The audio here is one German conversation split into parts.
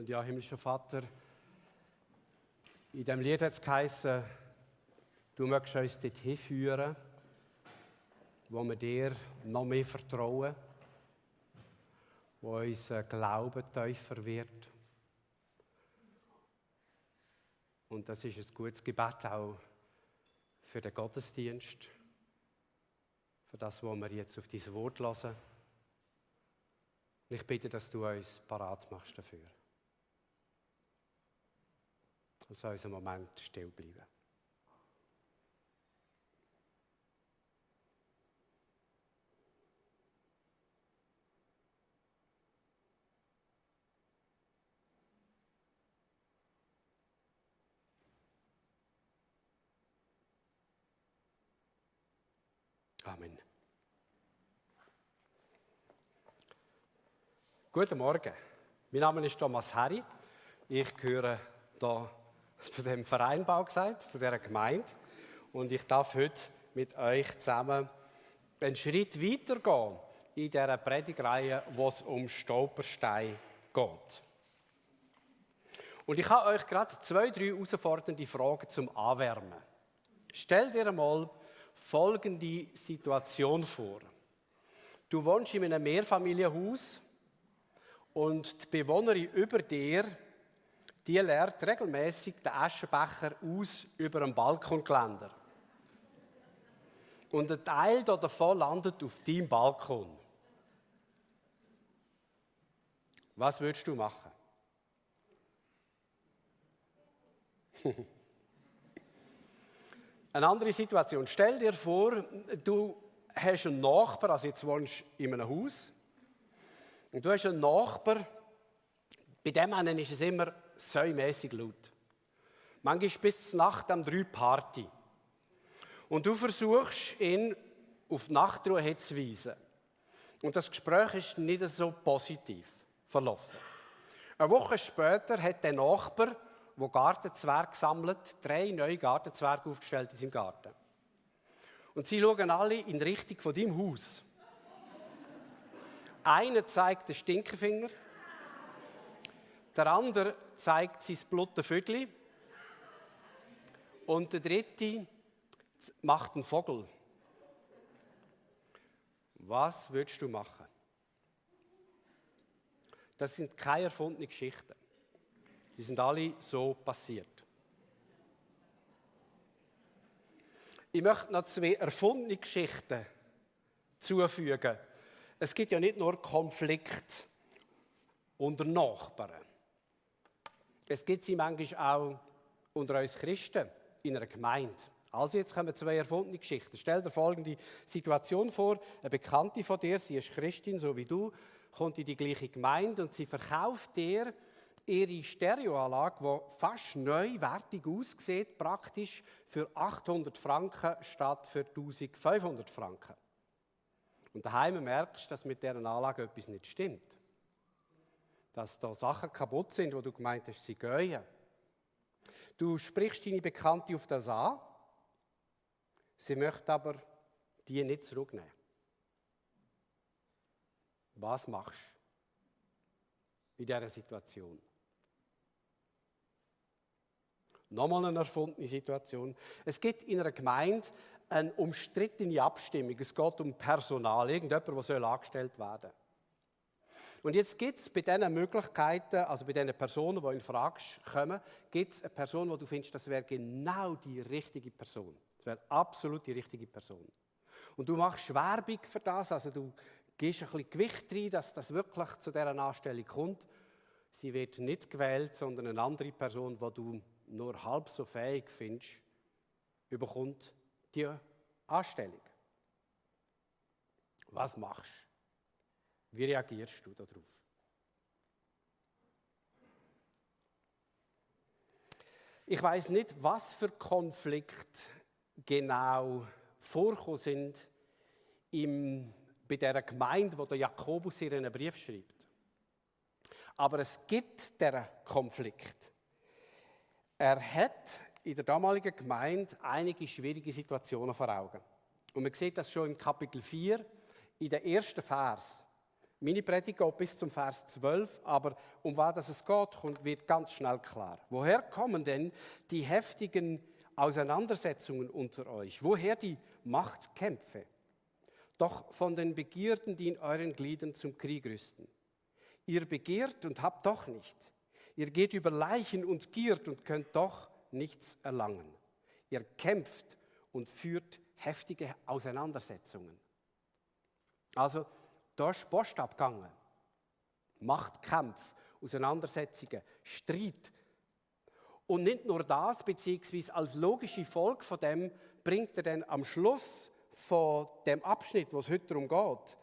Und ja, himmlischer Vater, in dem Lied hat es geheißen, du möchtest uns dorthin führen, wo wir dir noch mehr vertrauen, wo unser Glauben tiefer wird. Und das ist ein gutes Gebet auch für den Gottesdienst, für das, was wir jetzt auf dieses Wort lassen. Ich bitte, dass du uns parat machst dafür. Soll uns einen Moment still bleiben. Amen. Guten Morgen. Mein Name ist Thomas Harry. Ich gehöre hier zu dem Vereinbau gesagt, zu dieser Gemeinde. Und ich darf heute mit euch zusammen einen Schritt weitergehen in dieser Predigreihe, wo es um Stolperstein geht. Und ich habe euch gerade zwei, drei herausfordernde Fragen zum Anwärmen. Stell dir einmal folgende Situation vor. Du wohnst in einem Mehrfamilienhaus und die Bewohnerin über dir die leert regelmäßig den Aschenbecher aus über dem Balkongeländer. Und ein Teil davon landet auf deinem Balkon. Was würdest du machen? Eine andere Situation. Stell dir vor, du hast einen Nachbar, also jetzt wohnst du in einem Haus, und du hast einen Nachbar, bei dem einen ist es immer säumässig laut. Manchmal bis zur Nacht am drei Party. Und du versuchst, ihn auf Nachtruhe hinzuweisen. Und das Gespräch ist nicht so positiv verlaufen. Eine Woche später hat der Nachbar, der Gartenzwerge sammelt, drei neue Gartenzwerge aufgestellt in seinem Garten. Und sie schauen alle in Richtung von deinem Haus. Einer zeigt den Stinkefinger, der andere zeigt sein blutiges Vögel. Und der dritte macht einen Vogel. Was würdest du machen? Das sind keine erfundenen Geschichten. Die sind alle so passiert. Ich möchte noch zwei erfundene Geschichten zufügen. Es gibt ja nicht nur Konflikt unter Nachbarn. Es gibt sie manchmal auch unter uns Christen in einer Gemeinde. Also jetzt kommen zwei erfundene Geschichten. Stell dir folgende Situation vor. Eine Bekannte von dir, sie ist Christin, so wie du, kommt in die gleiche Gemeinde und sie verkauft dir ihre Stereoanlage, die fast neuwertig aussieht, praktisch für 800 Franken statt für 1500 Franken. Und daheim merkst du, dass mit dieser Anlage etwas nicht stimmt dass da Sachen kaputt sind, wo du gemeint hast, sie gehen. Du sprichst deine Bekannte auf das an, sie möchte aber die nicht zurücknehmen. Was machst du in dieser Situation? Nochmal eine erfundene Situation. Es gibt in einer Gemeinde eine umstrittene Abstimmung. Es geht um Personal, irgendjemand, der angestellt werden soll. Und jetzt gibt es bei diesen Möglichkeiten, also bei diesen Personen, die in Frage kommen, gibt es eine Person, wo du findest, das wäre genau die richtige Person. Das wäre absolut die richtige Person. Und du machst Werbung für das, also du gibst ein bisschen Gewicht rein, dass das wirklich zu dieser Anstellung kommt. Sie wird nicht gewählt, sondern eine andere Person, die du nur halb so fähig findest, überkommt die Anstellung. Was machst du? Wie reagierst du darauf? Ich weiß nicht, was für Konflikte genau vorkommen sind im, bei der Gemeinde, wo der Jakobus ihren Brief schreibt. Aber es gibt der Konflikt. Er hat in der damaligen Gemeinde einige schwierige Situationen vor Augen. Und man sieht das schon im Kapitel 4, in der ersten Vers Meine Predigt geht bis zum Vers 12, aber um was es geht, wird ganz schnell klar. Woher kommen denn die heftigen Auseinandersetzungen unter euch? Woher die Machtkämpfe? Doch von den Begierden, die in euren Gliedern zum Krieg rüsten. Ihr begehrt und habt doch nicht. Ihr geht über Leichen und giert und könnt doch nichts erlangen. Ihr kämpft und führt heftige Auseinandersetzungen. Also, da ist Post abgegangen. Machtkämpfe, Auseinandersetzungen, Streit. Und nicht nur das, beziehungsweise als logische Folge von dem bringt er dann am Schluss von dem Abschnitt, wo es heute darum geht,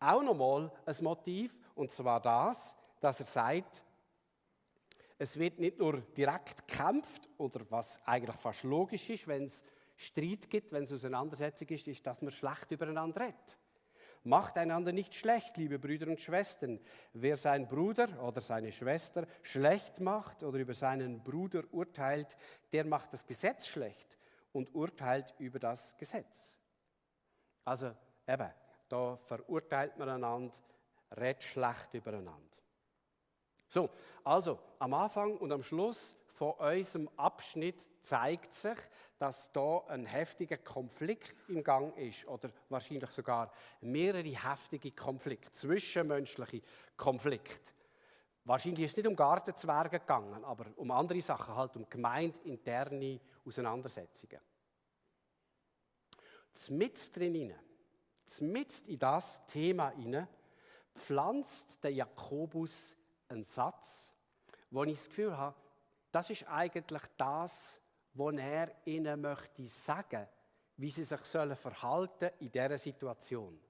auch nochmal ein Motiv, und zwar das, dass er sagt, es wird nicht nur direkt gekämpft, oder was eigentlich fast logisch ist, wenn es Streit gibt, wenn es Auseinandersetzung ist, ist, dass man schlecht übereinander redet. Macht einander nicht schlecht, liebe Brüder und Schwestern. Wer seinen Bruder oder seine Schwester schlecht macht oder über seinen Bruder urteilt, der macht das Gesetz schlecht und urteilt über das Gesetz. Also eben, da verurteilt man einander, redet schlecht übereinander. So, also am Anfang und am Schluss von unserem Abschnitt zeigt sich, dass da ein heftiger Konflikt im Gang ist oder wahrscheinlich sogar mehrere heftige Konflikte, zwischenmenschliche Konflikte. Wahrscheinlich ist es nicht um Gartenzwerge gegangen, aber um andere Sachen, halt um gemeindinterne Auseinandersetzungen. Zmitzt drin, zmitzt in das Thema hinein, pflanzt der Jakobus einen Satz, wo ich das Gefühl habe, das ist eigentlich das, was er ihnen möchte sagen, wie sie sich sollen verhalten in dieser Situation.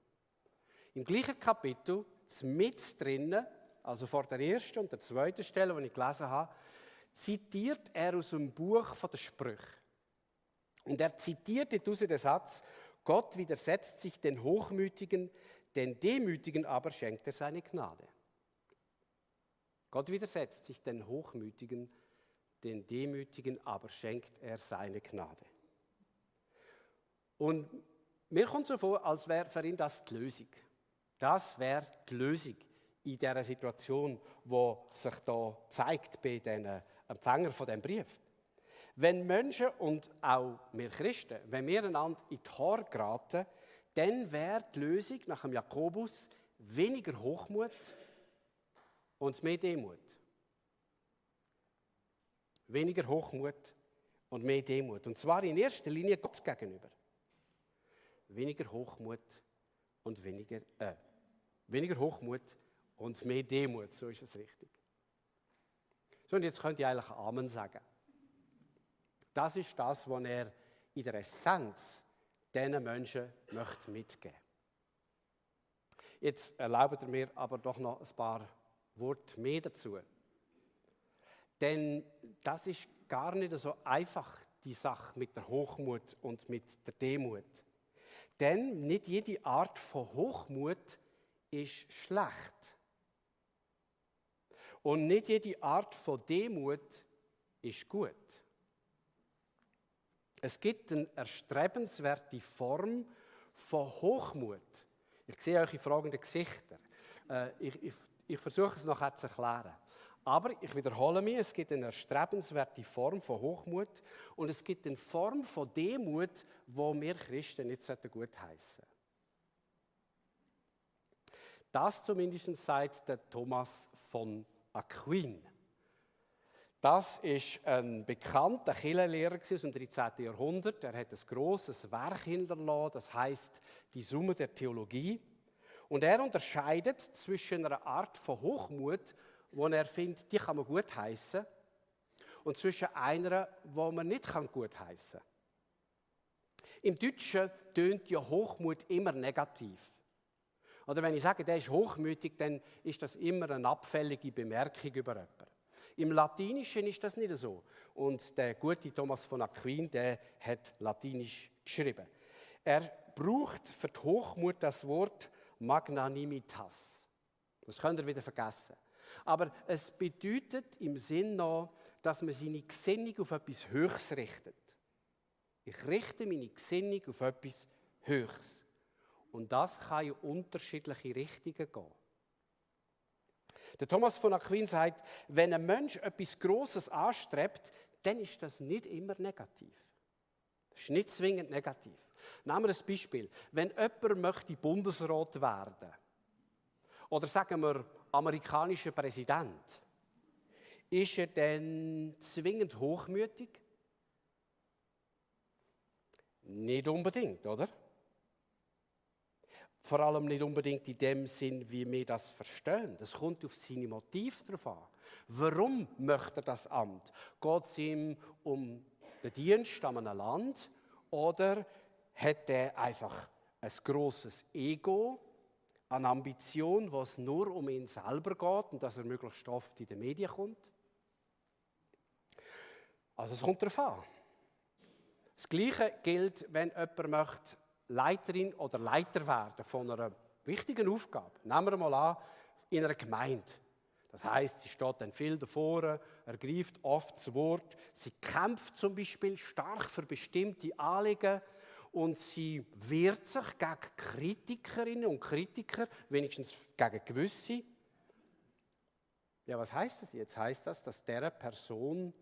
Im gleichen Kapitel, mit drinnen, also vor der ersten und der zweiten Stelle, die ich gelesen habe, zitiert er aus dem Buch der Sprüche. Und er zitiert daraus den Satz, Gott widersetzt sich den Hochmütigen, den Demütigen aber schenkt er seine Gnade. Gott widersetzt sich den Hochmütigen, den Demütigen aber schenkt er seine Gnade. Und mir kommt so vor, als wäre für ihn das die Lösung. Das wäre die Lösung in dieser Situation, wo sich da zeigt bei den Empfängern von dem Brief. Wenn Menschen und auch wir Christen, wenn wir einander in die Haare geraten, dann wäre die Lösung nach dem Jakobus weniger Hochmut und mehr Demut. Weniger Hochmut und mehr Demut. Und zwar in erster Linie Gott gegenüber. Weniger Hochmut und weniger, äh, weniger Hochmut und mehr Demut, so ist es richtig. So, und jetzt könnt ihr eigentlich Amen sagen. Das ist das, was er in der Essenz diesen Menschen möchte mitgeben Jetzt erlaubt er mir aber doch noch ein paar Worte mehr dazu. Denn das ist gar nicht so einfach, die Sache mit der Hochmut und mit der Demut. Denn nicht jede Art von Hochmut ist schlecht. Und nicht jede Art von Demut ist gut. Es gibt eine erstrebenswerte Form von Hochmut. Ich sehe euch in fragenden Gesichter. Äh, ich, ich, ich versuche es nachher zu erklären. Aber ich wiederhole mich, es gibt eine erstrebenswerte Form von Hochmut und es gibt eine Form von Demut, wo wir Christen nicht gut heißen. Das zumindest sagt der Thomas von Aquin. Das ist ein bekannter Kirchenlehrer aus dem 13. Jahrhundert. Er hat ein großes Werk hinterlassen, das heißt die Summe der Theologie. Und er unterscheidet zwischen einer Art von Hochmut wo er findet, die kann man gut heißen, und zwischen einer, wo man nicht kann gut heißen. Im Deutschen tönt ja Hochmut immer negativ. Oder wenn ich sage, der ist hochmütig, dann ist das immer eine abfällige Bemerkung über jemanden. Im Latinischen ist das nicht so. Und der gute Thomas von Aquin, der hat Latinisch geschrieben. Er braucht für die Hochmut das Wort Magnanimitas. Das könnt ihr wieder vergessen. Aber es bedeutet im Sinn noch, dass man seine Gesinnung auf etwas Höchst richtet. Ich richte meine Gesinnung auf etwas Höchst. Und das kann in unterschiedliche Richtungen gehen. Der Thomas von Aquin sagt, wenn ein Mensch etwas Großes anstrebt, dann ist das nicht immer negativ. Das ist nicht zwingend negativ. Nehmen wir ein Beispiel. Wenn jemand möchte Bundesrat werden oder sagen wir amerikanischer Präsident, ist er dann zwingend hochmütig? Nicht unbedingt, oder? Vor allem nicht unbedingt in dem Sinn, wie wir das verstehen. Das kommt auf seine Motive drauf an. Warum möchte er das Amt? Geht es ihm um den Dienst an einem Land oder hat er einfach ein großes Ego, eine Ambition, was nur um ihn selber geht und dass er möglichst oft in den Medien kommt? Also es kommt darauf an. Das Gleiche gilt, wenn jemand möchte Leiterin oder Leiter werden von einer wichtigen Aufgabe. Nehmen wir mal an, in einer Gemeinde. Das heißt, sie steht dann viel davor, ergreift oft das Wort. Sie kämpft zum Beispiel stark für bestimmte Anliegen und sie wehrt sich gegen Kritikerinnen und Kritiker, wenigstens gegen gewisse. Ja, was heißt das jetzt? Heißt das, dass der Person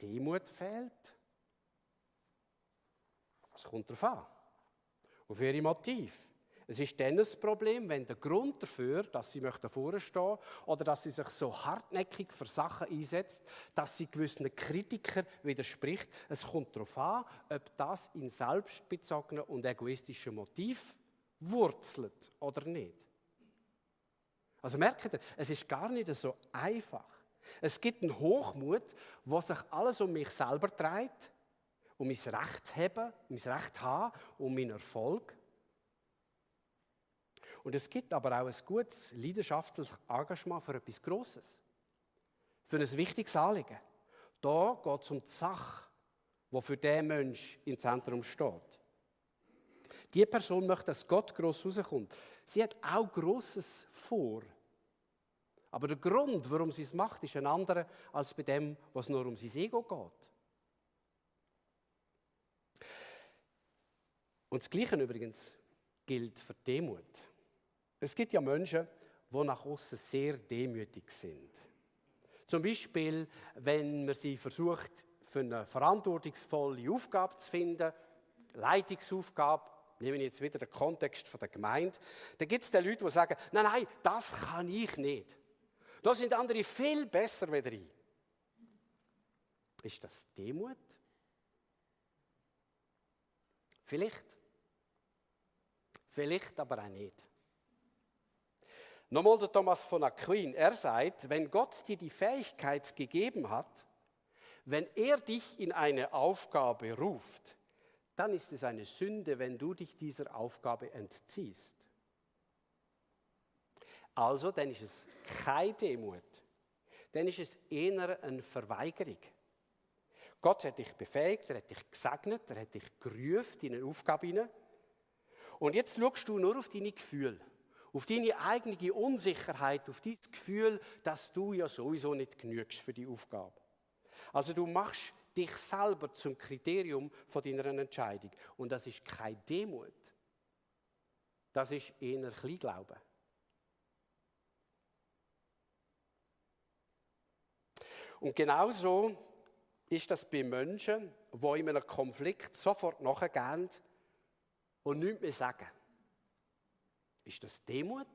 Demut fehlt? Es kommt darauf an. Auf ihre Motiv. Es ist dann ein Problem, wenn der Grund dafür, dass sie vorstehen oder dass sie sich so hartnäckig für Sachen einsetzt, dass sie gewissen Kritikern widerspricht. Es kommt darauf an, ob das in selbstbezogenen und egoistischen Motiv wurzelt oder nicht. Also merkt ihr, es ist gar nicht so einfach. Es gibt einen Hochmut, wo sich alles um mich selber dreht, um mein Recht haben, mein Recht haben, um meinen Erfolg. Und es gibt aber auch ein gutes leidenschaftliches Engagement für etwas Grosses, für ein wichtiges Anliegen. Da geht es um die Sache, die für den Mensch im Zentrum steht. Die Person möchte, dass Gott gross rauskommt. Sie hat auch Grosses vor. Aber der Grund, warum sie es macht, ist ein anderer als bei dem, was nur um sein Ego geht. Und das Gleiche übrigens gilt für Demut. Es gibt ja Menschen, die nach außen sehr demütig sind. Zum Beispiel, wenn man sie versucht, für eine verantwortungsvolle Aufgabe zu finden, Leitungsaufgabe, nehmen wir jetzt wieder den Kontext der Gemeinde, dann gibt es Leute, die sagen, nein, nein, das kann ich nicht. Da sind andere viel besser wie ich. Ist das Demut? Vielleicht. Vielleicht aber auch nicht. Nochmal der Thomas von Aquin. Er sagt, wenn Gott dir die Fähigkeit gegeben hat, wenn er dich in eine Aufgabe ruft, dann ist es eine Sünde, wenn du dich dieser Aufgabe entziehst. Also, dann ist es keine Demut. Dann ist es eher eine Verweigerung. Gott hat dich befähigt, er hat dich gesegnet, er hat dich gerufen in eine Aufgabe. Und jetzt schaust du nur auf deine Gefühle, auf deine eigene Unsicherheit, auf dein Gefühl, dass du ja sowieso nicht genügst für die Aufgabe. Also du machst dich selber zum Kriterium von deiner Entscheidung. Und das ist keine Demut. Das ist eher Kleinglauben. Und genauso ist das bei Menschen, die in einem Konflikt sofort nachgehen und nichts mehr sagen. Ist das Demut?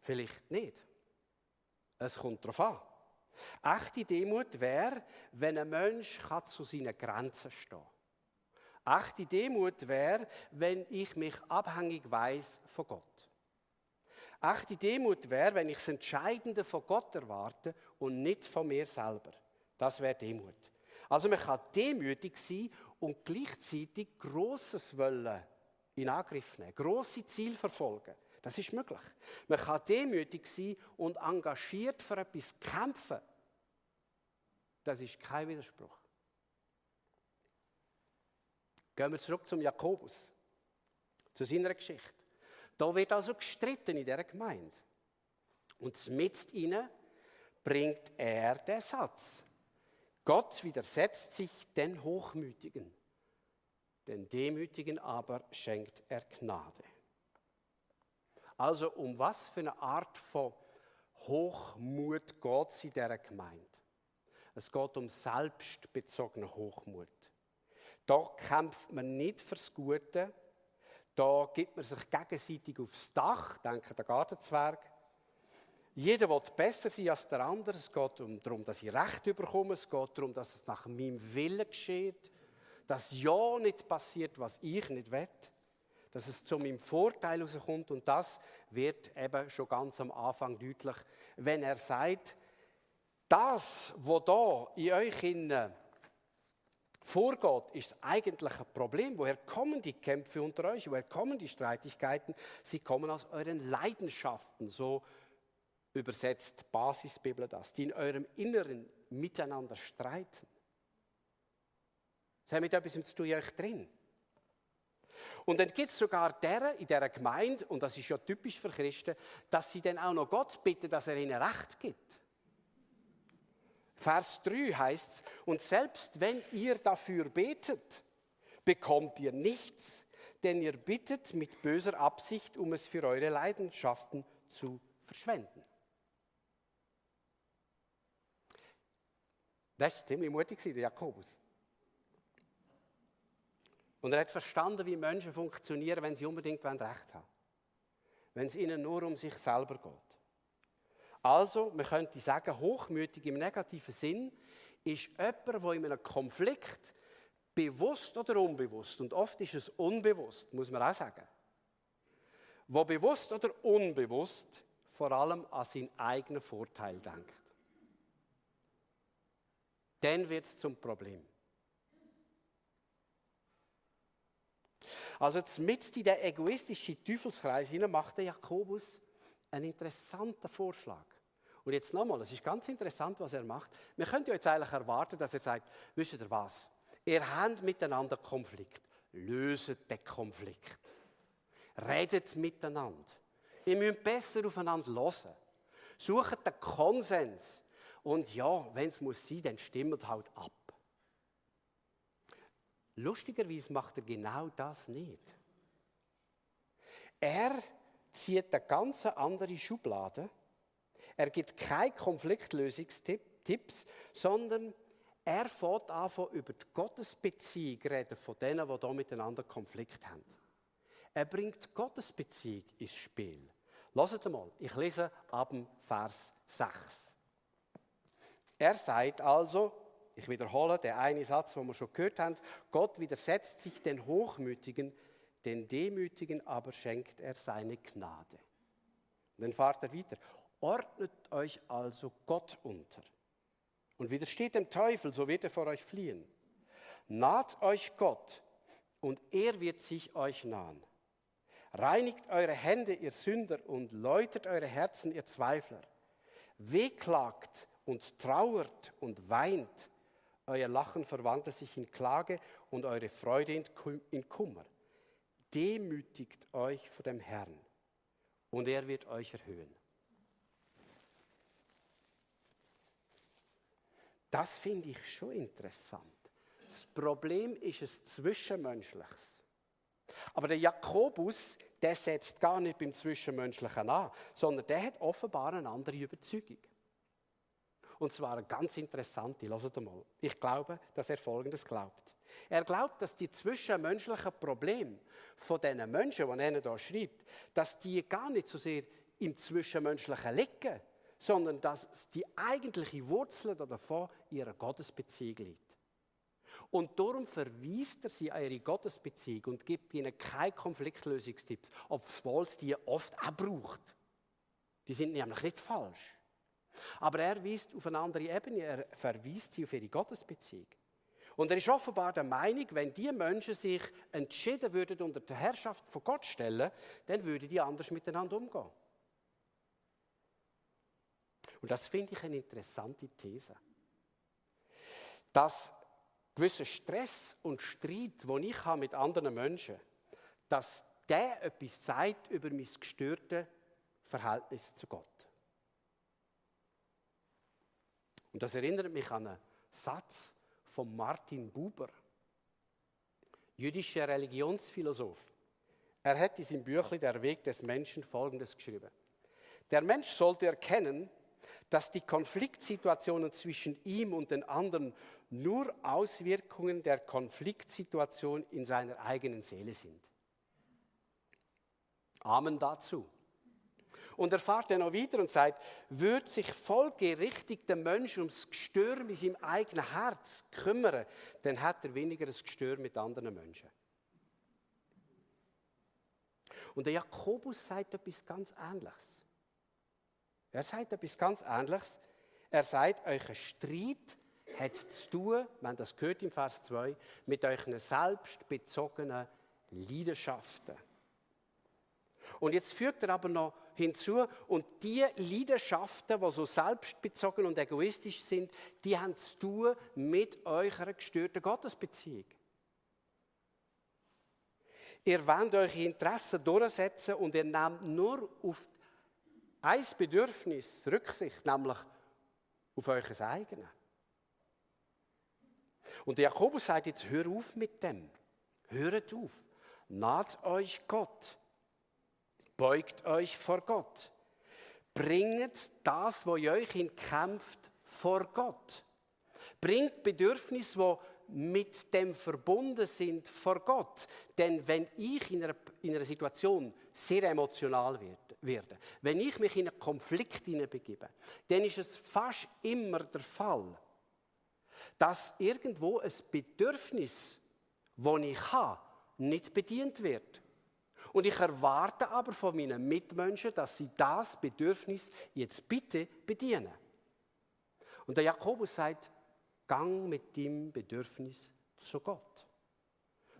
Vielleicht nicht. Es kommt darauf an. Echte Demut wäre, wenn ein Mensch zu seinen Grenzen stehen kann. Echte Demut wäre, wenn ich mich abhängig weiß von Gott. Echte Demut wäre, wenn ich das Entscheidende von Gott erwarte und nicht von mir selber. Das wäre Demut. Also man kann demütig sein und gleichzeitig Großes wollen in Angriff nehmen, große Ziele verfolgen. Das ist möglich. Man kann demütig sein und engagiert für etwas kämpfen. Das ist kein Widerspruch. Gehen wir zurück zum Jakobus, zu seiner Geschichte. Da wird also gestritten in dieser Gemeinde. Und mit ihnen bringt er den Satz. Gott widersetzt sich den Hochmütigen, den Demütigen aber schenkt er Gnade. Also um was für eine Art von Hochmut geht es in dieser Gemeinde? Es geht um selbstbezogenen Hochmut. Da kämpft man nicht fürs Gute, da gibt man sich gegenseitig aufs Dach, denke der Gartenzwerg. Jeder will besser sein als der andere. Es geht darum, dass ich Recht bekomme. Es geht darum, dass es nach meinem Willen geschieht. Dass ja nicht passiert, was ich nicht will. Dass es zu meinem Vorteil herauskommt. Und das wird eben schon ganz am Anfang deutlich, wenn er sagt, das, was da in euch innen vorgeht, ist eigentlich ein Problem. Woher kommen die Kämpfe unter euch? Woher kommen die Streitigkeiten? Sie kommen aus euren Leidenschaften, so übersetzt Basisbibel das, die in eurem Inneren miteinander streiten. Das hat mit etwas zu tun euch drin. Und dann gibt es sogar deren in dieser Gemeinde, und das ist ja typisch für Christen, dass sie dann auch noch Gott bitten, dass er ihnen Recht gibt. Vers 3 heißt es, und selbst wenn ihr dafür betet, bekommt ihr nichts, denn ihr bittet mit böser Absicht, um es für eure Leidenschaften zu verschwenden. Das war ziemlich mutig, der Jakobus. Und er hat verstanden, wie Menschen funktionieren, wenn sie unbedingt Recht haben Wenn es ihnen nur um sich selber geht. Also, man könnte sagen, hochmütig im negativen Sinn ist jemand, der in einem Konflikt bewusst oder unbewusst, und oft ist es unbewusst, muss man auch sagen, wo bewusst oder unbewusst vor allem an seinen eigenen Vorteil denkt. Dann wird es zum Problem. Also mit in den egoistischen Teufelskreis macht der Jakobus einen interessanten Vorschlag. Und jetzt nochmal, es ist ganz interessant, was er macht. Wir könnten ja jetzt eigentlich erwarten, dass er sagt, wisst ihr was? Ihr habt miteinander Konflikt. Löset den Konflikt. Redet miteinander. Ihr müsst besser aufeinander hören. Sucht den Konsens. Und ja, wenn es muss sein, dann stimmt halt ab. Lustigerweise macht er genau das nicht. Er zieht eine ganz andere Schublade. Er gibt keine Konfliktlösungstipps, sondern er fährt an, über die Gottesbeziehung reden von denen, die hier miteinander Konflikt haben. Er bringt die Gottesbeziehung ins Spiel. Lasst mal, ich lese ab dem Vers 6. Er sagt also, ich wiederhole den einen Satz, den wir schon gehört haben, Gott widersetzt sich den Hochmütigen, den Demütigen aber schenkt er seine Gnade. Und dann fahrt er weiter. Ordnet euch also Gott unter und widersteht dem Teufel, so wird er vor euch fliehen. Naht euch Gott und er wird sich euch nahen. Reinigt eure Hände, ihr Sünder, und läutert eure Herzen, ihr Zweifler. Wehklagt und trauert und weint. Euer Lachen verwandelt sich in Klage und eure Freude in Kummer. Demütigt euch vor dem Herrn und er wird euch erhöhen. Das finde ich schon interessant. Das Problem ist es Zwischenmenschliches. Aber der Jakobus, der setzt gar nicht beim Zwischenmenschlichen an, sondern der hat offenbar eine andere Überzeugung. Und zwar eine ganz interessante, lasst mal. Ich glaube, dass er Folgendes glaubt. Er glaubt, dass die zwischenmenschlichen Probleme von diesen Menschen, die er hier schreibt, dass die gar nicht so sehr im Zwischenmenschlichen liegen, sondern dass die eigentliche Wurzel davon ihrer Gottesbeziehung liegt. Und darum verweist er sie an ihre Gottesbeziehung und gibt ihnen keine Konfliktlösungstipps, obwohl es die oft auch braucht. Die sind nämlich nicht falsch. Aber er weist auf eine andere Ebene, er verweist sie auf ihre Gottesbeziehung. Und er ist offenbar der Meinung, wenn die Menschen sich entschieden würden, unter der Herrschaft von Gott stellen, dann würden die anders miteinander umgehen. Und das finde ich eine interessante These. Dass gewisser Stress und Streit, den ich habe mit anderen Menschen, dass der etwas sagt über mein gestörtes Verhältnis zu Gott. Und das erinnert mich an einen Satz von Martin Buber, jüdischer Religionsphilosoph. Er hat in seinem Büchlein Der Weg des Menschen Folgendes geschrieben. Der Mensch sollte erkennen, dass die Konfliktsituationen zwischen ihm und den anderen nur Auswirkungen der Konfliktsituation in seiner eigenen Seele sind. Amen dazu. Und er fährt dann noch weiter und sagt, würde sich folgerichtig der Mensch ums Gestör in seinem eigenen Herz kümmern, dann hat er weniger ein Gestör mit anderen Menschen. Und der Jakobus sagt etwas ganz Ähnliches. Er sagt etwas ganz Ähnliches. Er sagt, euer Streit hat zu tun, wenn das gehört im Vers 2, mit euren selbstbezogenen Leidenschaften. Und jetzt fügt er aber noch hinzu, und die Leidenschaften, die so selbstbezogen und egoistisch sind, die haben zu tun mit eurer gestörten Gottesbeziehung. Ihr wollt eure Interessen durchsetzen und ihr nehmt nur auf ein Bedürfnis Rücksicht, nämlich auf euer eigenes. Und Jakobus sagt jetzt, hör auf mit dem. Hört auf. Naht euch Gott. Beugt euch vor Gott. Bringt das, was euch in kämpft, vor Gott. Bringt Bedürfnisse, die mit dem verbunden sind vor Gott. Denn wenn ich in einer, in einer Situation sehr emotional werde, wenn ich mich in einen Konflikt begebe, dann ist es fast immer der Fall, dass irgendwo ein Bedürfnis, das ich habe, nicht bedient wird. Und ich erwarte aber von meinen Mitmenschen, dass sie das Bedürfnis jetzt bitte bedienen. Und der Jakobus sagt, gang mit dem Bedürfnis zu Gott.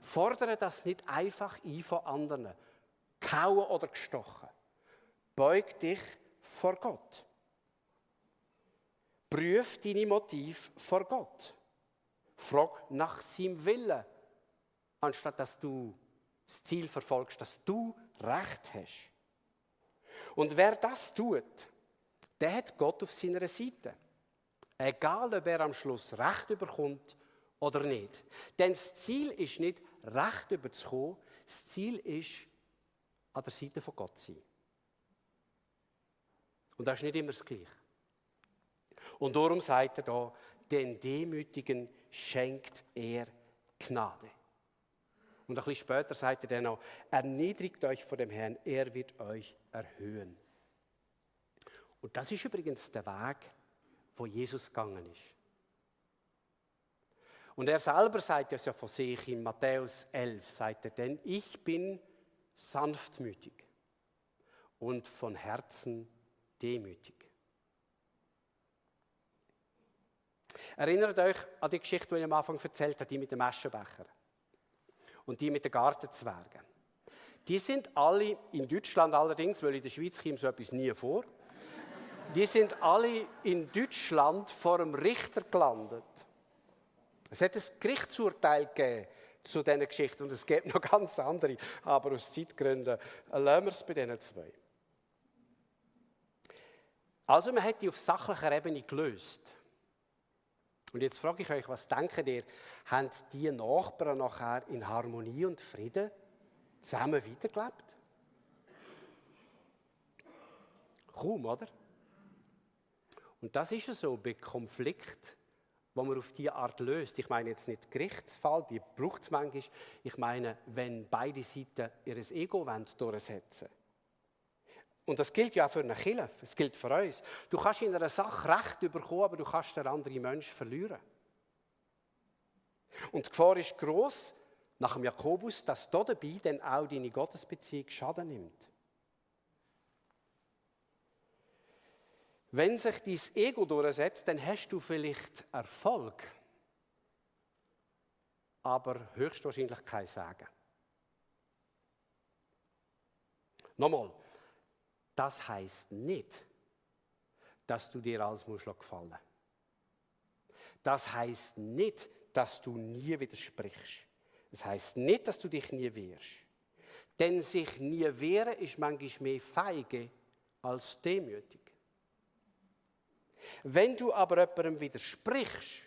Fordere das nicht einfach ein von anderen, kauen oder gestochen. Beug dich vor Gott. Prüf deine Motiv vor Gott. Frag nach seinem Willen, anstatt dass du das Ziel verfolgst, dass du Recht hast. Und wer das tut, der hat Gott auf seiner Seite. Egal, ob er am Schluss Recht überkommt oder nicht. Denn das Ziel ist nicht, Recht überzukommen. Das Ziel ist, an der Seite von Gott zu sein. Und das ist nicht immer das Gleiche. Und darum sagt er da, den Demütigen schenkt er Gnade. Und ein bisschen später sagt er dann noch, erniedrigt euch vor dem Herrn, er wird euch erhöhen. Und das ist übrigens der Weg, wo Jesus gegangen ist. Und er selber sagt das ja von sich in Matthäus 11, sagt er, denn ich bin sanftmütig und von Herzen demütig. Erinnert euch an die Geschichte, die ich am Anfang erzählt habe, die mit dem Aschenbecher und die mit den Gartenzwergen. Die sind alle in Deutschland allerdings, weil in der Schweiz kommt so etwas nie vor, die sind alle in Deutschland vor dem Richter gelandet. Es hat ein Gerichtsurteil gegeben zu diesen Geschichten und es gibt noch ganz andere, aber aus Zeitgründen lassen wir es bei diesen zwei. Also man hat die auf sachlicher Ebene gelöst. Und jetzt frage ich euch, was denkt ihr, haben die Nachbarn nachher in Harmonie und Frieden zusammen weitergelebt? Kaum, oder? Und das ist ja so bei Konflikt, wo man auf diese Art löst. Ich meine jetzt nicht Gerichtsfall, die braucht es manchmal. Ich meine, wenn beide Seiten ihr Ego durchsetzen wollen. Und das gilt ja auch für eine Kirche, es gilt für uns. Du kannst in einer Sache Recht bekommen, aber du kannst den anderen Menschen verlieren. Und die Gefahr ist groß nach dem Jakobus, dass da dabei dann auch deine Gottesbeziehung Schaden nimmt. Wenn sich dein Ego durchsetzt, dann hast du vielleicht Erfolg, aber höchstwahrscheinlich kein Sagen. Nochmal, das heißt nicht, dass du dir alles musst gefallen Das heißt nicht, dass du nie widersprichst. Das heißt nicht, dass du dich nie wehrst. Denn sich nie wehren ist manchmal mehr feige als demütig. Wenn du aber jemandem widersprichst,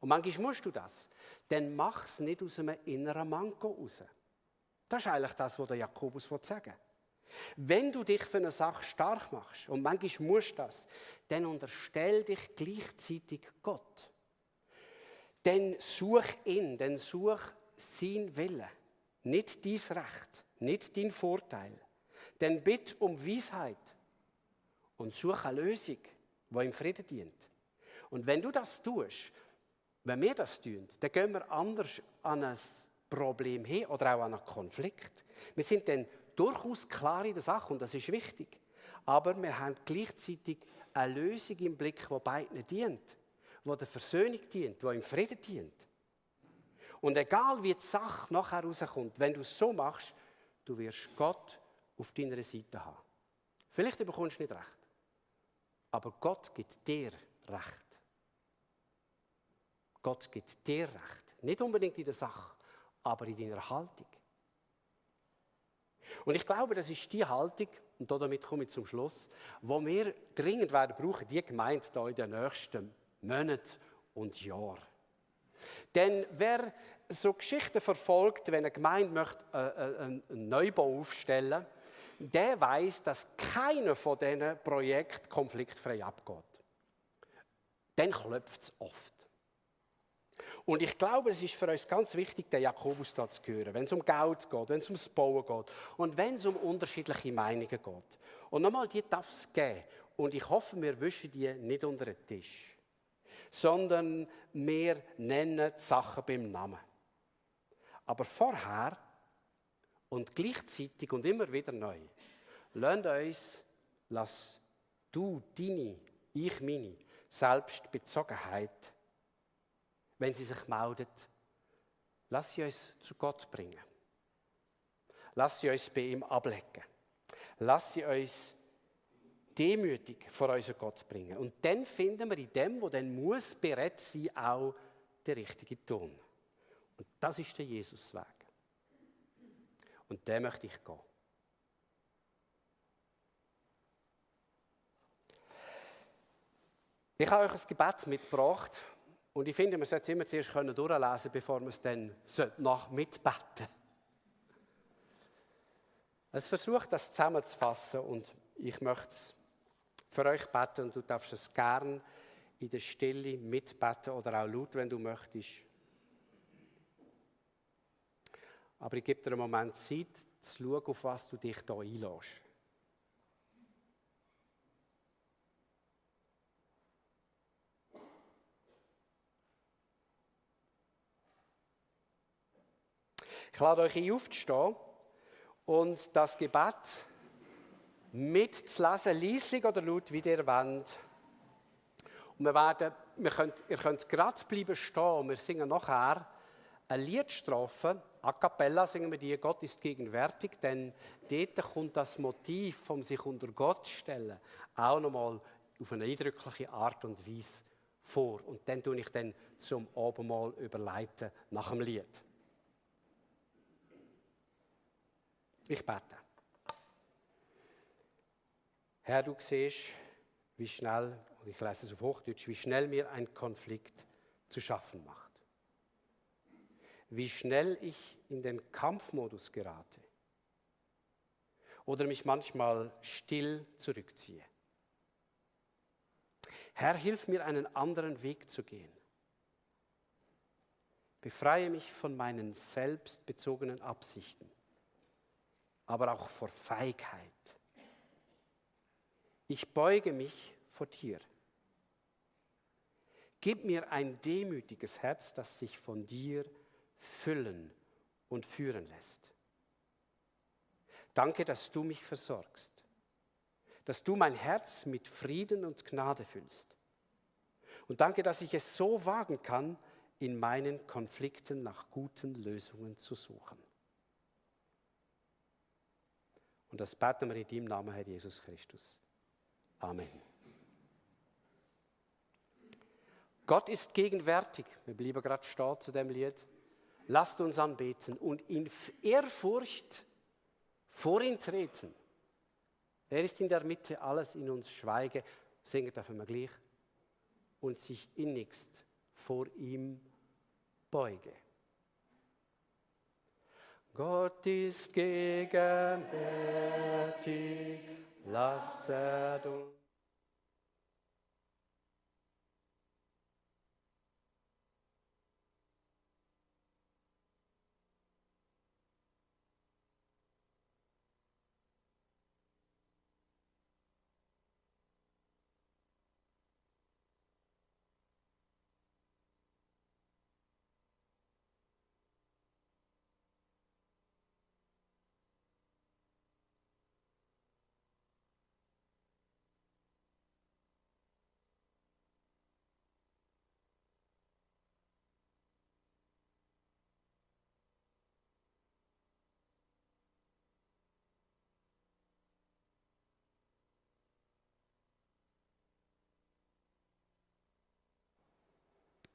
und manchmal musst du das, dann mach es nicht aus einem inneren Manko raus. Das ist eigentlich das, was der Jakobus sagen will. Wenn du dich für eine Sache stark machst, und manchmal musst du das, dann unterstell dich gleichzeitig Gott. Dann such ihn, dann such sein Wille. Nicht dein Recht, nicht dein Vorteil. Dann bitte um Weisheit und such eine Lösung, die im Frieden dient. Und wenn du das tust, wenn wir das tun, dann gehen wir anders an ein Problem hin oder auch an einen Konflikt. Wir sind dann durchaus klar in der Sache und das ist wichtig. Aber wir haben gleichzeitig eine Lösung im Blick, die beiden dient, die der Versöhnung dient, die im Frieden dient. Und egal wie die Sache nachher rauskommt, wenn du es so machst, du wirst Gott auf deiner Seite haben. Vielleicht bekommst du nicht recht, aber Gott gibt dir Recht. Gott gibt dir Recht. Nicht unbedingt in der Sache, aber in deiner Haltung. Und ich glaube, das ist die Haltung, und damit komme ich zum Schluss, wo wir dringend werden brauchen, die Gemeinde hier in den nächsten Monaten und Jahren. Denn wer so Geschichten verfolgt, wenn eine Gemeinde möchte, äh, äh, einen Neubau aufstellen der weiß, dass keiner von diesen Projekten konfliktfrei abgeht. Dann klopft es oft. Und ich glaube, es ist für uns ganz wichtig, den Jakobus da zu hören, wenn es um Geld geht, wenn es ums Bauen geht und wenn es um unterschiedliche Meinungen geht. Und nochmal, die darf es geben. Und ich hoffe, wir wischen die nicht unter den Tisch, sondern wir nennen die Sachen beim Namen. Aber vorher und gleichzeitig und immer wieder neu, lernt uns, lass du deine, ich meine, Selbstbezogenheit wenn sie sich meldet, lass sie uns zu Gott bringen. Lass sie uns bei ihm ablegen. Lass sie uns demütig vor unseren Gott bringen. Und dann finden wir in dem, wo dann muss bereit sein, auch den richtigen Ton. Und das ist der Jesusweg. Und den möchte ich gehen. Ich habe euch ein Gebet mitgebracht und ich finde, man sollte es immer zuerst können durchlesen, bevor man es dann nach mitbeten Es versucht, das zusammenzufassen und ich möchte es für euch beten und du darfst es gern in der Stille mitbeten oder auch laut, wenn du möchtest. Aber ich gebe dir einen Moment Zeit, zu schauen, auf was du dich hier einlässt. Ich lade euch ein, aufzustehen und das Gebet mitzulesen, leislich oder laut, wie ihr wollt. Und wir werden, wir könnt, ihr könnt gerade bleiben stehen und wir singen nachher eine Liedstrophe, a cappella singen wir die, Gott ist gegenwärtig, denn dort kommt das Motiv vom sich unter Gott stellen auch nochmal auf eine eindrückliche Art und Weise vor. Und dann tue ich dann zum Abendmahl überleiten nach dem Lied. Ich bete. Herr, du siehst, wie schnell, und ich lese es auf Hochdeutsch, wie schnell mir ein Konflikt zu schaffen macht. Wie schnell ich in den Kampfmodus gerate oder mich manchmal still zurückziehe. Herr, hilf mir, einen anderen Weg zu gehen. Befreie mich von meinen selbstbezogenen Absichten aber auch vor Feigheit. Ich beuge mich vor dir. Gib mir ein demütiges Herz, das sich von dir füllen und führen lässt. Danke, dass du mich versorgst, dass du mein Herz mit Frieden und Gnade füllst. Und danke, dass ich es so wagen kann, in meinen Konflikten nach guten Lösungen zu suchen. Und das beten wir in deinem Namen, Herr Jesus Christus. Amen. Gott ist gegenwärtig. Wir bleiben gerade stehen zu dem Lied. Lasst uns anbeten und in Ehrfurcht vor ihn treten. Er ist in der Mitte, alles in uns schweige, singen dürfen wir gleich, und sich innigst vor ihm beuge. Gott ist gegenwärtig, lasset uns.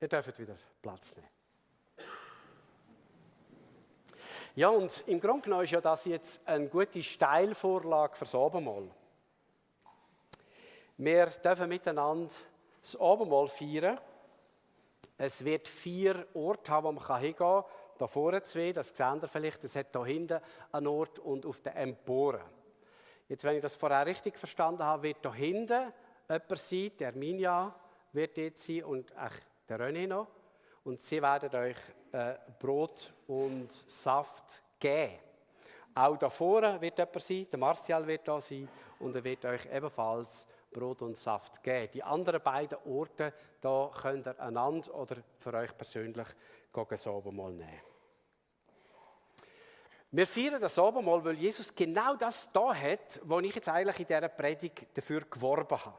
Ihr dürft wieder Platz nehmen. Ja, und im Grunde genommen ist ja das jetzt eine gute Steilvorlage fürs Abendmahl. Wir dürfen miteinander das Abendmahl feiern. Es wird vier Orte haben, wo man hingehen kann. Da vorne zwei, das seht ihr vielleicht, es hat hier hinten einen Ort und auf der Empore. Jetzt, wenn ich das vorher richtig verstanden habe, wird hier hinten jemand sein, der Minja wird dort sein und der René noch. Und sie werden euch äh, Brot und Saft geben. Auch da vorne wird jemand sein, der Martial wird da sein und er wird euch ebenfalls Brot und Saft geben. Die anderen beiden Orte, da könnt ihr einander oder für euch persönlich das Abendmahl nehmen. Wir feiern das Abendmahl, weil Jesus genau das da hat, was ich jetzt eigentlich in dieser Predigt dafür geworben habe.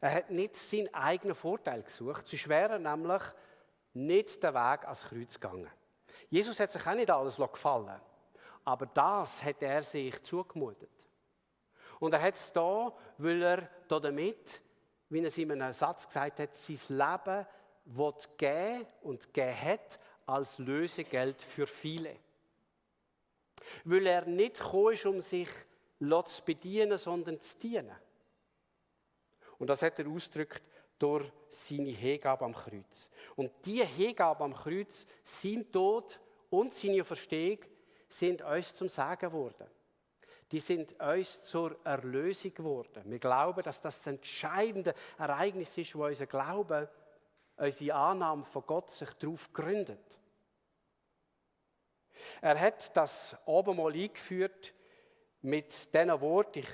Er hat nicht seinen eigenen Vorteil gesucht. Sonst wäre er nämlich nicht den Weg ans Kreuz gegangen. Jesus hat sich auch nicht alles gefallen. Aber das hat er sich zugemutet. Und er hat es da, weil er damit, wie er es in einem Satz gesagt hat, sein Leben geben und geben hat als Lösegeld für viele. Weil er nicht gekommen ist, um sich zu bedienen, sondern zu dienen. Und das hat er ausgedrückt durch seine Hingabe am Kreuz. Und diese Hingabe am Kreuz, sein Tod und seine Verstehung sind uns zum Sagen geworden. Die sind uns zur Erlösung geworden. Wir glauben, dass das, das entscheidende Ereignis ist, wo unser Glaube, unsere Annahme von Gott sich darauf gründet. Er hat das Abendmahl eingeführt mit diesen Worten. Ich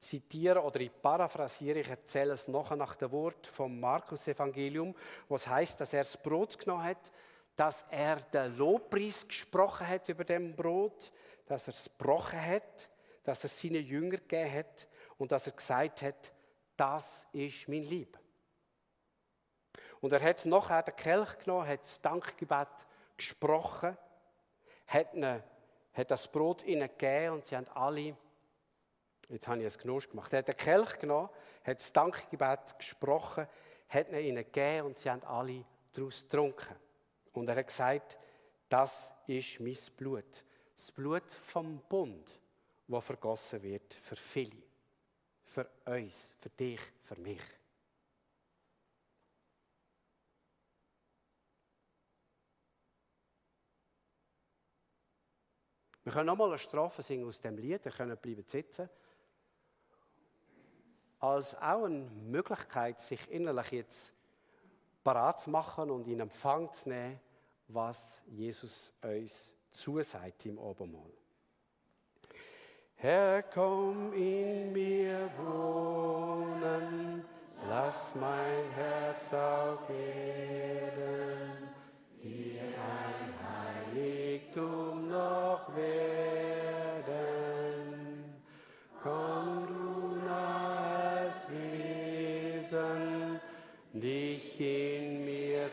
zitiere oder ich paraphrasiere, ich erzähle es noch nach dem Wort vom Markus-Evangelium, was heißt, dass er das Brot genommen hat, dass er den Lobpreis gesprochen hat über dem Brot, dass er es gebrochen hat, dass er es seinen Jünger gegeben hat und dass er gesagt hat, das ist mein Lieb. Und er hat nachher den Kelch genommen, hat das Dankgebet gesprochen, hat, ihnen, hat das Brot ihnen gegeben und sie haben alle Jetzt habe ich ein Genuss gemacht. Er hat den Kelch genommen, hat das Dankgebet gesprochen, hat ihn ihnen gegeben und sie haben alle daraus getrunken. Und er hat gesagt, das ist mein Blut. Das Blut vom Bund, das vergossen wird für viele. Für uns, für dich, für mich. Wir können nochmal eine Strophe singen aus dem Lied, wir können bleiben sitzen als auch eine Möglichkeit, sich innerlich jetzt parat zu machen und in Empfang zu nehmen, was Jesus uns zusagt im Obermahl. Herr, komm in mir wohnen, lass mein Herz auf Erden, dir ein Heiligtum noch werden.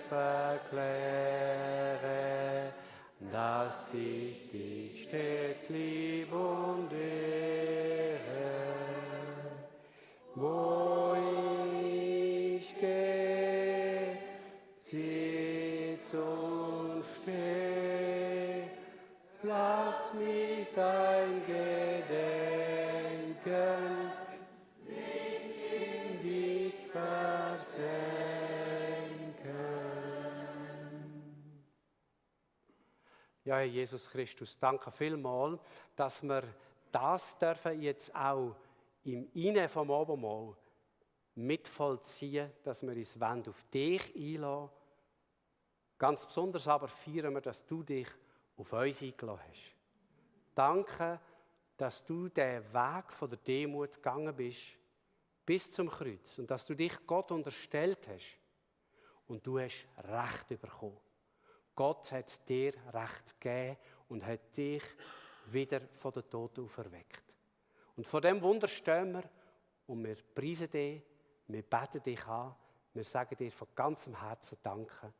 Verkläre, dass ich dich stets lieb und ehre. Wo ich gehe, sitz und steh, lass mich dein Gedenken Ja, Herr Jesus Christus, danke vielmals, dass wir das dürfen jetzt auch im Inne vom Abendmahl mitvollziehen, dass wir uns auf dich einlassen Ganz besonders aber feiern wir, dass du dich auf uns eingeladen hast. Danke, dass du den Weg von der Demut gegangen bist bis zum Kreuz und dass du dich Gott unterstellt hast und du hast Recht bekommen. Gott hat dir Recht gegeben und hat dich wieder von den Toten auferweckt. Und vor dem Wunder stehen wir und wir preisen dich, wir beten dich an, wir sagen dir von ganzem Herzen Danke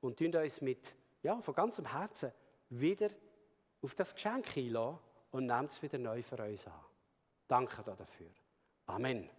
und tun uns mit, ja, von ganzem Herzen wieder auf das Geschenk einladen und nehmen es wieder neu für uns an. Danke dafür. Amen.